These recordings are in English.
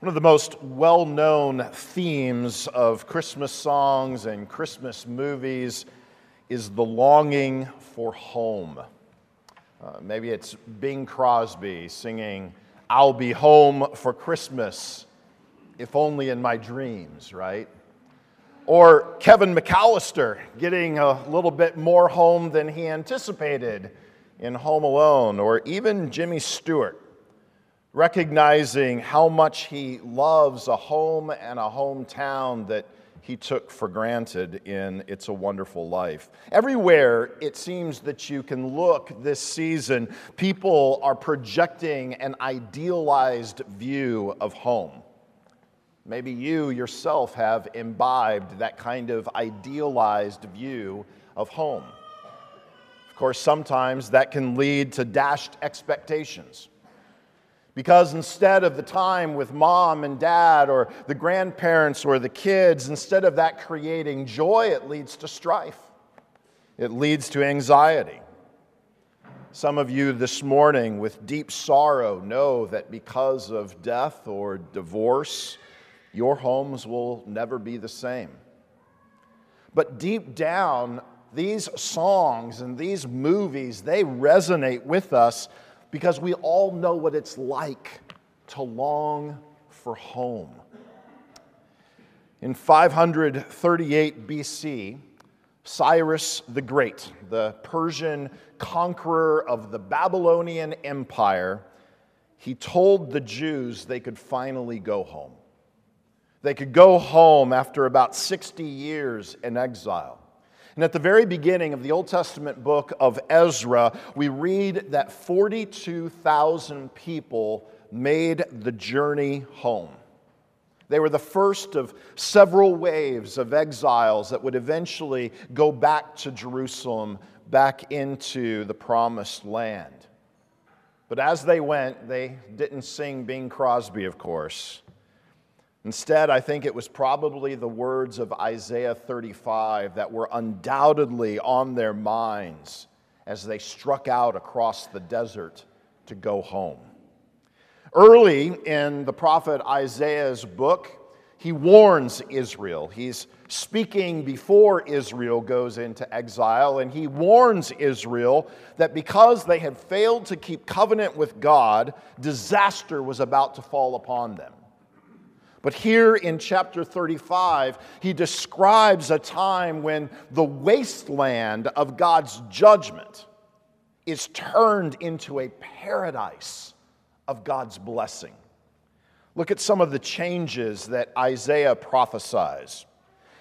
One of the most well known themes of Christmas songs and Christmas movies is the longing for home. Uh, maybe it's Bing Crosby singing, I'll be home for Christmas, if only in my dreams, right? Or Kevin McAllister getting a little bit more home than he anticipated in Home Alone, or even Jimmy Stewart recognizing how much he loves a home and a hometown that he took for granted in It's a Wonderful Life. Everywhere it seems that you can look this season, people are projecting an idealized view of home. Maybe you yourself have imbibed that kind of idealized view of home. Of course, sometimes that can lead to dashed expectations. Because instead of the time with mom and dad or the grandparents or the kids, instead of that creating joy, it leads to strife. It leads to anxiety. Some of you this morning, with deep sorrow, know that because of death or divorce, your homes will never be the same. But deep down, these songs and these movies, they resonate with us because we all know what it's like to long for home. In 538 BC, Cyrus the Great, the Persian conqueror of the Babylonian Empire, he told the Jews they could finally go home. They could go home after about 60 years in exile. And at the very beginning of the Old Testament book of Ezra, we read that 42,000 people made the journey home. They were the first of several waves of exiles that would eventually go back to Jerusalem, back into the promised land. But as they went, they didn't sing Bing Crosby, of course. Instead, I think it was probably the words of Isaiah 35 that were undoubtedly on their minds as they struck out across the desert to go home. Early in the prophet Isaiah's book, he warns Israel. He's speaking before Israel goes into exile, and he warns Israel that because they had failed to keep covenant with God, disaster was about to fall upon them. But here in chapter 35, he describes a time when the wasteland of God's judgment is turned into a paradise of God's blessing. Look at some of the changes that Isaiah prophesies.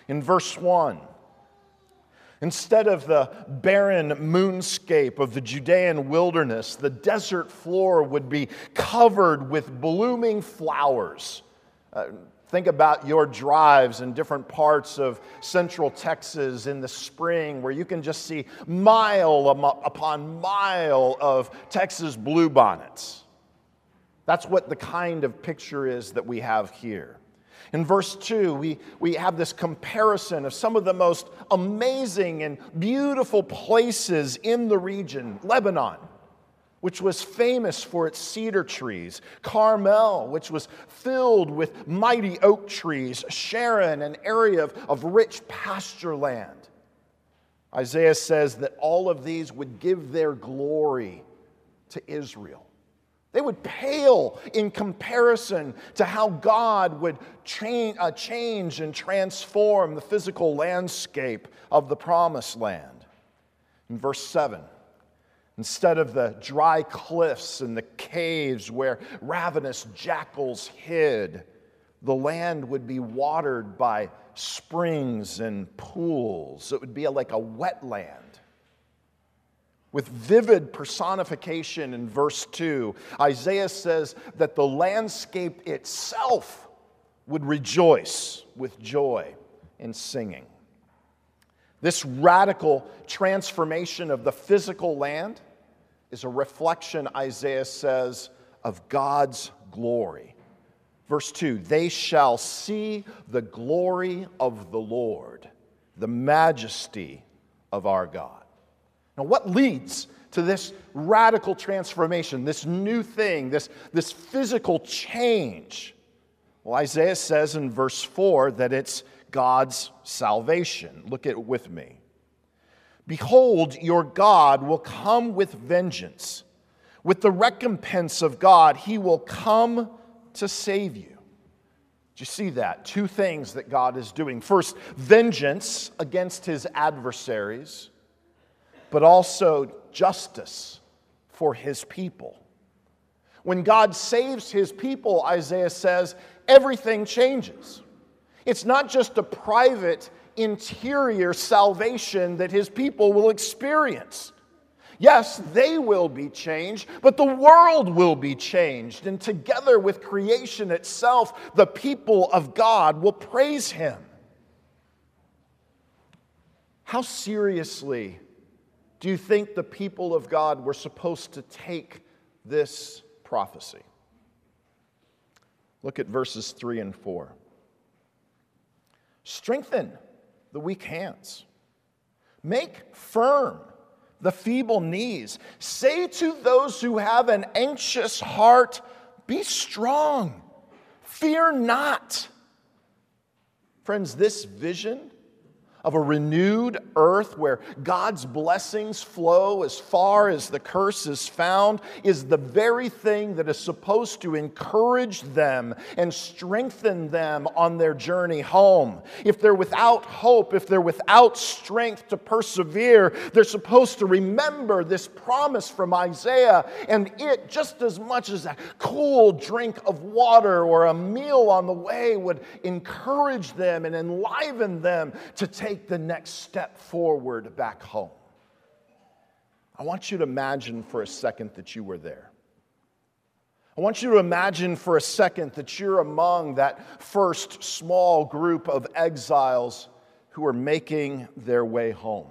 In verse 1, Instead of the barren moonscape of the Judean wilderness, the desert floor would be covered with blooming flowers uh, think about your drives in different parts of central Texas in the spring where you can just see mile upon mile of Texas bluebonnets. That's what the kind of picture is that we have here. In verse 2, we, we have this comparison of some of the most amazing and beautiful places in the region Lebanon which was famous for its cedar trees, Carmel, which was filled with mighty oak trees, Sharon, an area of, of rich pasture land. Isaiah says that all of these would give their glory to Israel. They would pale in comparison to how God would uh, change and transform the physical landscape of the promised land. In verse 7, Instead of the dry cliffs and the caves where ravenous jackals hid, the land would be watered by springs and pools. It would be like a wetland. With vivid personification in verse 2, Isaiah says that the landscape itself would rejoice with joy and singing. This radical transformation of the physical land is a reflection, Isaiah says, of God's glory. Verse 2 They shall see the glory of the Lord, the majesty of our God. Now, what leads to this radical transformation, this new thing, this, this physical change? Well, Isaiah says in verse 4 that it's God's salvation. Look at it with me. Behold, your God will come with vengeance. With the recompense of God, he will come to save you. Do you see that? Two things that God is doing. First, vengeance against his adversaries, but also justice for his people. When God saves his people, Isaiah says, everything changes. It's not just a private, interior salvation that his people will experience. Yes, they will be changed, but the world will be changed. And together with creation itself, the people of God will praise him. How seriously do you think the people of God were supposed to take this prophecy? Look at verses 3 and 4. Strengthen the weak hands, make firm the feeble knees. Say to those who have an anxious heart, Be strong, fear not. Friends, this vision of a renewed earth where God's blessings flow as far as the curse is found is the very thing that is supposed to encourage them and strengthen them on their journey home. If they're without hope, if they're without strength to persevere, they're supposed to remember this promise from Isaiah and it, just as much as a cool drink of water or a meal on the way, would encourage them and enliven them to take take the next step forward back home. I want you to imagine for a second that you were there. I want you to imagine for a second that you're among that first small group of exiles who are making their way home.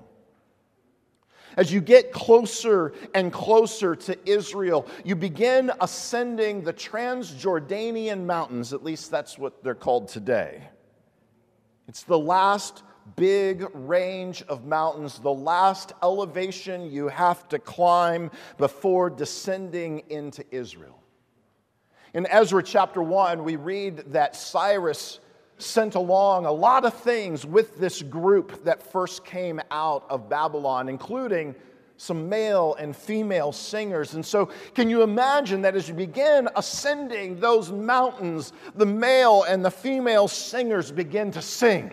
As you get closer and closer to Israel, you begin ascending the Transjordanian mountains, at least that's what they're called today. It's the last big range of mountains, the last elevation you have to climb before descending into Israel. In Ezra chapter 1, we read that Cyrus sent along a lot of things with this group that first came out of Babylon, including some male and female singers. And so, can you imagine that as you begin ascending those mountains, the male and the female singers begin to sing?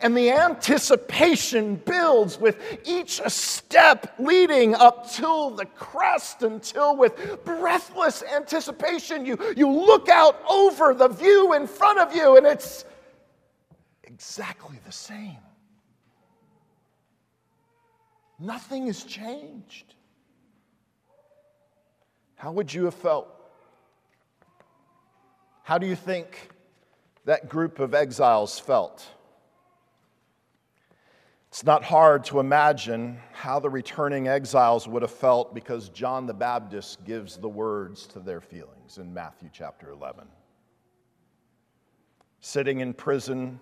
And the anticipation builds with each step leading up to the crest until, with breathless anticipation, you, you look out over the view in front of you and it's exactly the same. Nothing has changed. How would you have felt? How do you think that group of exiles felt? It's not hard to imagine how the returning exiles would have felt because John the Baptist gives the words to their feelings in Matthew chapter 11. Sitting in prison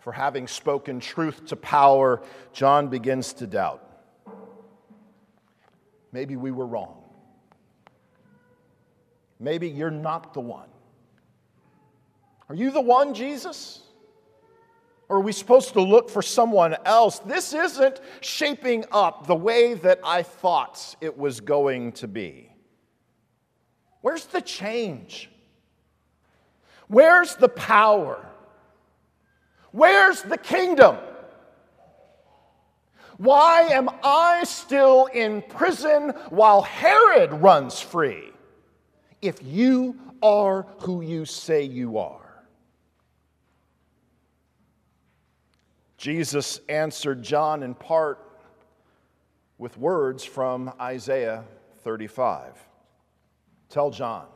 for having spoken truth to power, John begins to doubt. Maybe we were wrong. Maybe you're not the one. Are you the one, Jesus? Or are we supposed to look for someone else? This isn't shaping up the way that I thought it was going to be. Where's the change? Where's the power? Where's the kingdom? Why am I still in prison while Herod runs free? If you are who you say you are. Jesus answered John in part with words from Isaiah 35. Tell John,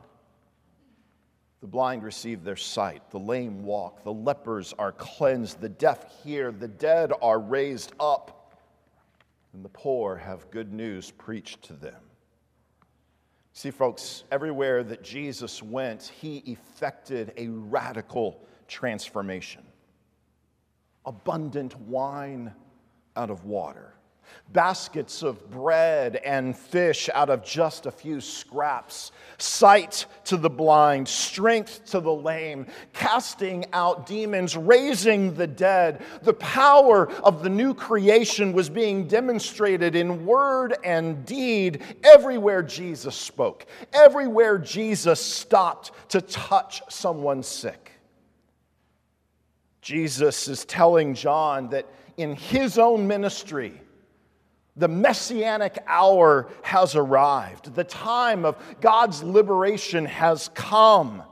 the blind receive their sight, the lame walk, the lepers are cleansed, the deaf hear, the dead are raised up, and the poor have good news preached to them. See, folks, everywhere that Jesus went, he effected a radical transformation abundant wine out of water. baskets of bread and fish out of just a few scraps, sight to the blind, strength to the lame, casting out demons, raising the dead. The power of the new creation was being demonstrated in word and deed everywhere Jesus spoke, everywhere Jesus stopped to touch someone sick. Jesus is telling John that in his own ministry, the messianic hour has arrived. The time of God's liberation has come.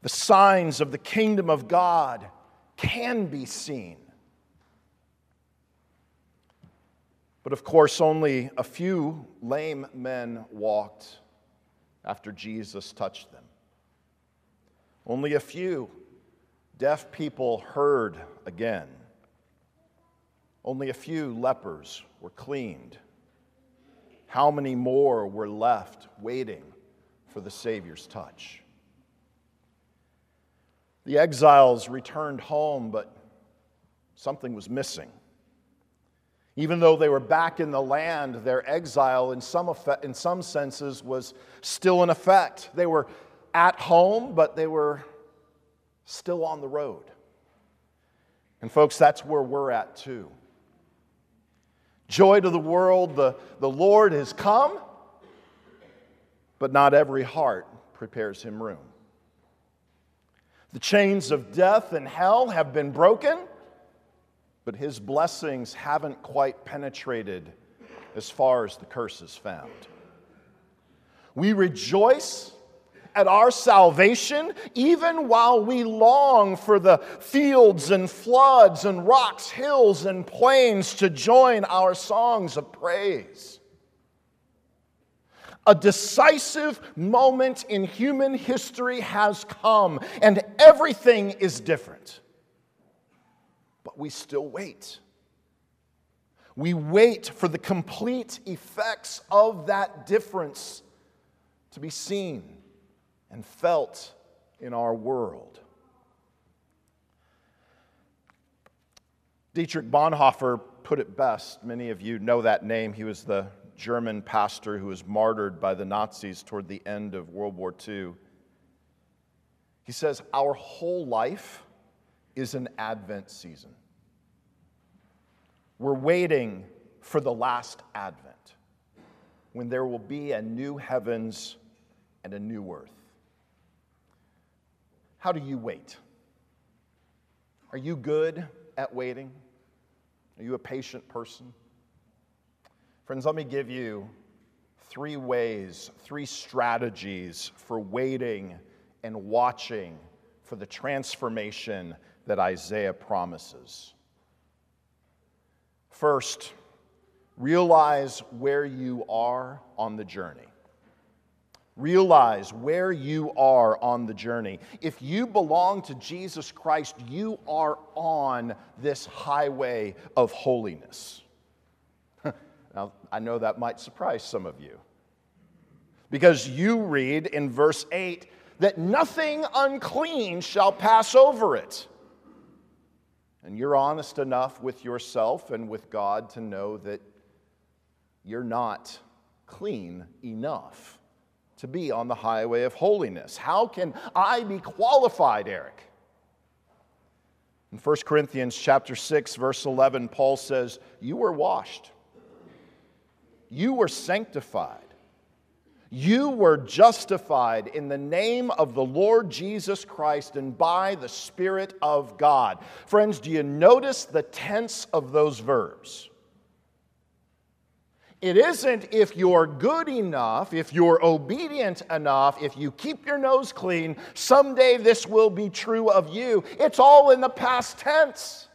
The signs of the kingdom of God can be seen. But of course, only a few lame men walked after Jesus touched them. Only a few deaf people heard again. Only a few lepers were cleaned. How many more were left waiting for the Savior's touch? The exiles returned home, but something was missing. Even though they were back in the land, their exile, in some, effect, in some senses, was still in effect. They were at home, but they were still on the road. And, folks, that's where we're at too. Joy to the world, the, the Lord has come, but not every heart prepares him room. The chains of death and hell have been broken, but his blessings haven't quite penetrated as far as the curse is found. We rejoice at our salvation, even while we long for the fields and floods and rocks, hills and plains to join our songs of praise. A decisive moment in human history has come, and everything is different. But we still wait. We wait for the complete effects of that difference to be seen and felt in our world. Dietrich Bonhoeffer put it best. Many of you know that name. He was the German pastor who was martyred by the Nazis toward the end of World War II. He says, Our whole life is an Advent season. We're waiting for the last Advent when there will be a new heavens and a new earth. How do you wait? Are you good at waiting? Are you a patient person? Friends, let me give you three ways, three strategies for waiting and watching for the transformation that Isaiah promises. First, realize where you are on the journey. Realize where you are on the journey. If you belong to Jesus Christ, you are on this highway of holiness. now, I know that might surprise some of you. Because you read in verse 8 that nothing unclean shall pass over it. And you're honest enough with yourself and with God to know that you're not clean enough to be on the highway of holiness. How can I be qualified, Eric? In 1 Corinthians chapter 6 verse 11 Paul says, "You were washed. You were sanctified. You were justified in the name of the Lord Jesus Christ and by the Spirit of God." Friends, do you notice the tense of those verbs? It isn't if you're good enough, if you're obedient enough, if you keep your nose clean, someday this will be true of you. It's all in the past tense.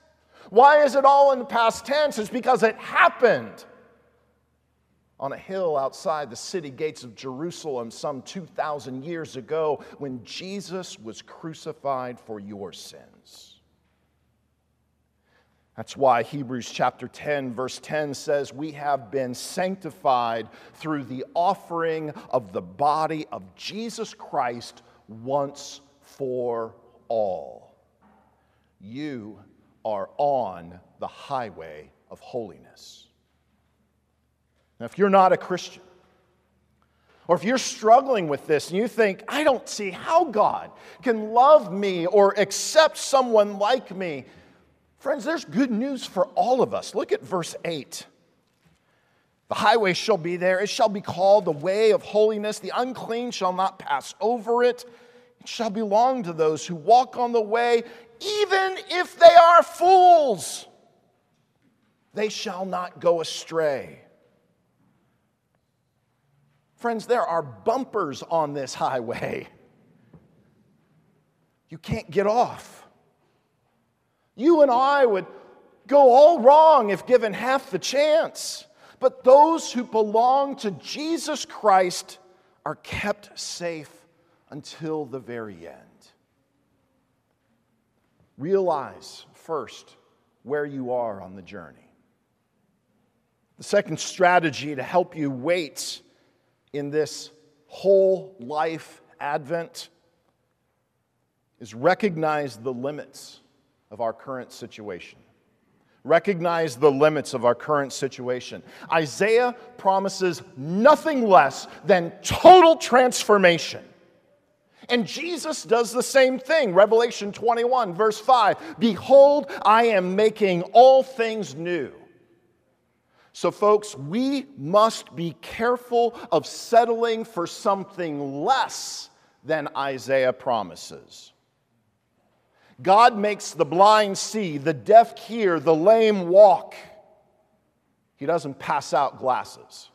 Why is it all in the past tense? It's because it happened on a hill outside the city gates of Jerusalem some 2,000 years ago when Jesus was crucified for your sins. That's why Hebrews chapter 10, verse 10 says, We have been sanctified through the offering of the body of Jesus Christ once for all. You are on the highway of holiness. Now, if you're not a Christian, or if you're struggling with this and you think, I don't see how God can love me or accept someone like me, friends, there's good news for all of us. Look at verse 8. The highway shall be there, it shall be called the way of holiness. The unclean shall not pass over it. It shall belong to those who walk on the way, even if they are fools. They shall not go astray. Friends, there are bumpers on this highway. You can't get off. You and I would go all wrong if given half the chance. But those who belong to Jesus Christ are kept safe until the very end. Realize first where you are on the journey. The second strategy to help you wait in this whole life Advent is recognize the limits of our current situation. Recognize the limits of our current situation. Isaiah promises nothing less than total transformation. And Jesus does the same thing. Revelation 21, verse 5 Behold, I am making all things new. So, folks, we must be careful of settling for something less than Isaiah promises. God makes the blind see, the deaf hear, the lame walk. He doesn't pass out glasses.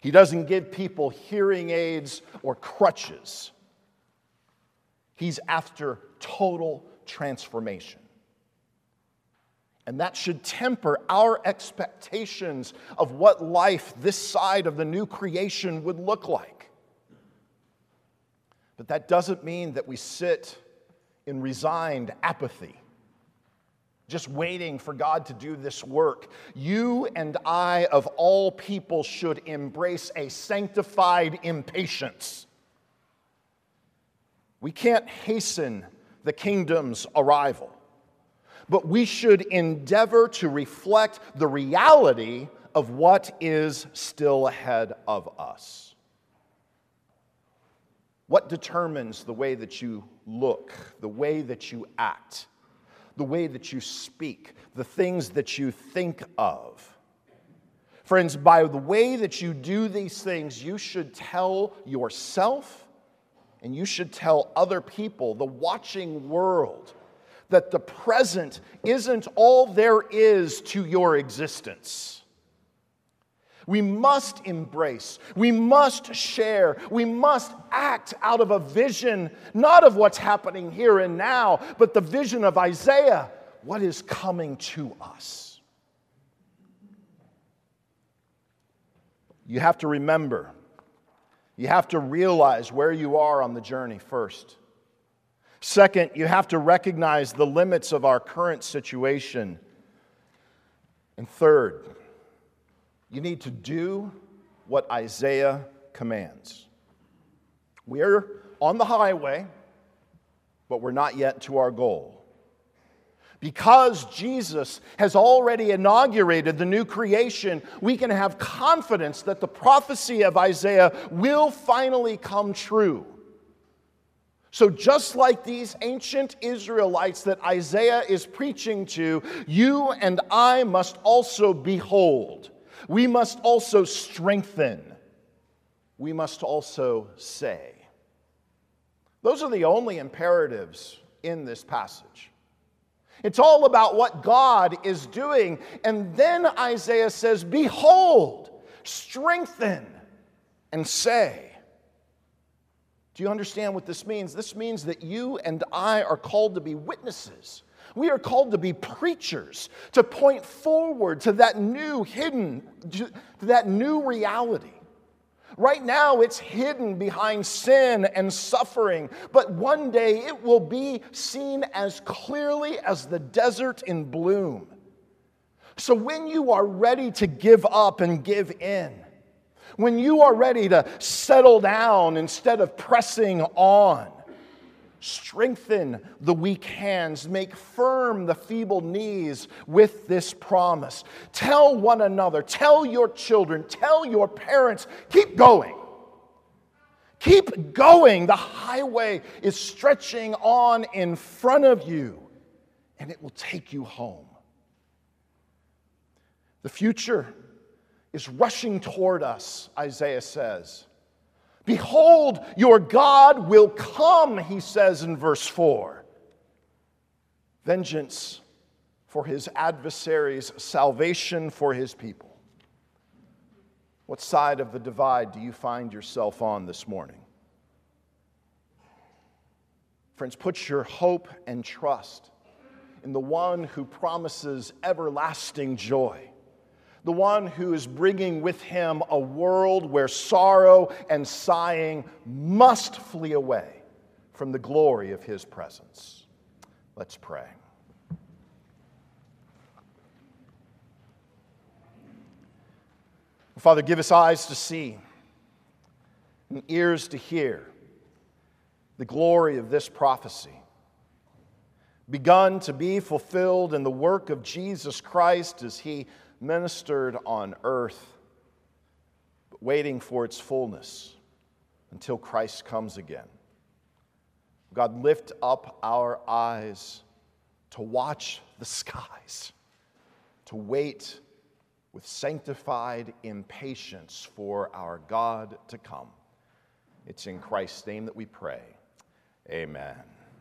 He doesn't give people hearing aids or crutches. He's after total transformation. And that should temper our expectations of what life this side of the new creation would look like. But that doesn't mean that we sit in resigned apathy, just waiting for God to do this work. You and I, of all people, should embrace a sanctified impatience. We can't hasten the kingdom's arrival but we should endeavor to reflect the reality of what is still ahead of us. What determines the way that you look, the way that you act, the way that you speak, the things that you think of? Friends, by the way that you do these things, you should tell yourself and you should tell other people, the watching world, that the present isn't all there is to your existence. We must embrace, we must share, we must act out of a vision, not of what's happening here and now, but the vision of Isaiah, what is coming to us. You have to remember, you have to realize where you are on the journey first. Second, you have to recognize the limits of our current situation. And third, you need to do what Isaiah commands. We're on the highway, but we're not yet to our goal. Because Jesus has already inaugurated the new creation, we can have confidence that the prophecy of Isaiah will finally come true. So, just like these ancient Israelites that Isaiah is preaching to, you and I must also behold. We must also strengthen. We must also say. Those are the only imperatives in this passage. It's all about what God is doing. And then Isaiah says, Behold, strengthen, and say. Do you understand what this means? This means that you and I are called to be witnesses. We are called to be preachers, to point forward to that new hidden, to that new reality. Right now, it's hidden behind sin and suffering, but one day it will be seen as clearly as the desert in bloom. So, when you are ready to give up and give in, when you are ready to settle down instead of pressing on, Strengthen the weak hands, make firm the feeble knees with this promise. Tell one another, tell your children, tell your parents, keep going. Keep going. The highway is stretching on in front of you, and it will take you home. The future is rushing toward us, Isaiah says. Behold, your God will come, he says in verse 4. Vengeance for his adversaries, salvation for his people. What side of the divide do you find yourself on this morning? Friends, put your hope and trust in the one who promises everlasting joy the one who is bringing with him a world where sorrow and sighing must flee away from the glory of his presence. Let's pray. Father, give us eyes to see and ears to hear the glory of this prophecy, begun to be fulfilled in the work of Jesus Christ as he ministered on earth, but waiting for its fullness until Christ comes again. God, lift up our eyes to watch the skies, to wait with sanctified impatience for our God to come. It's in Christ's name that we pray. Amen.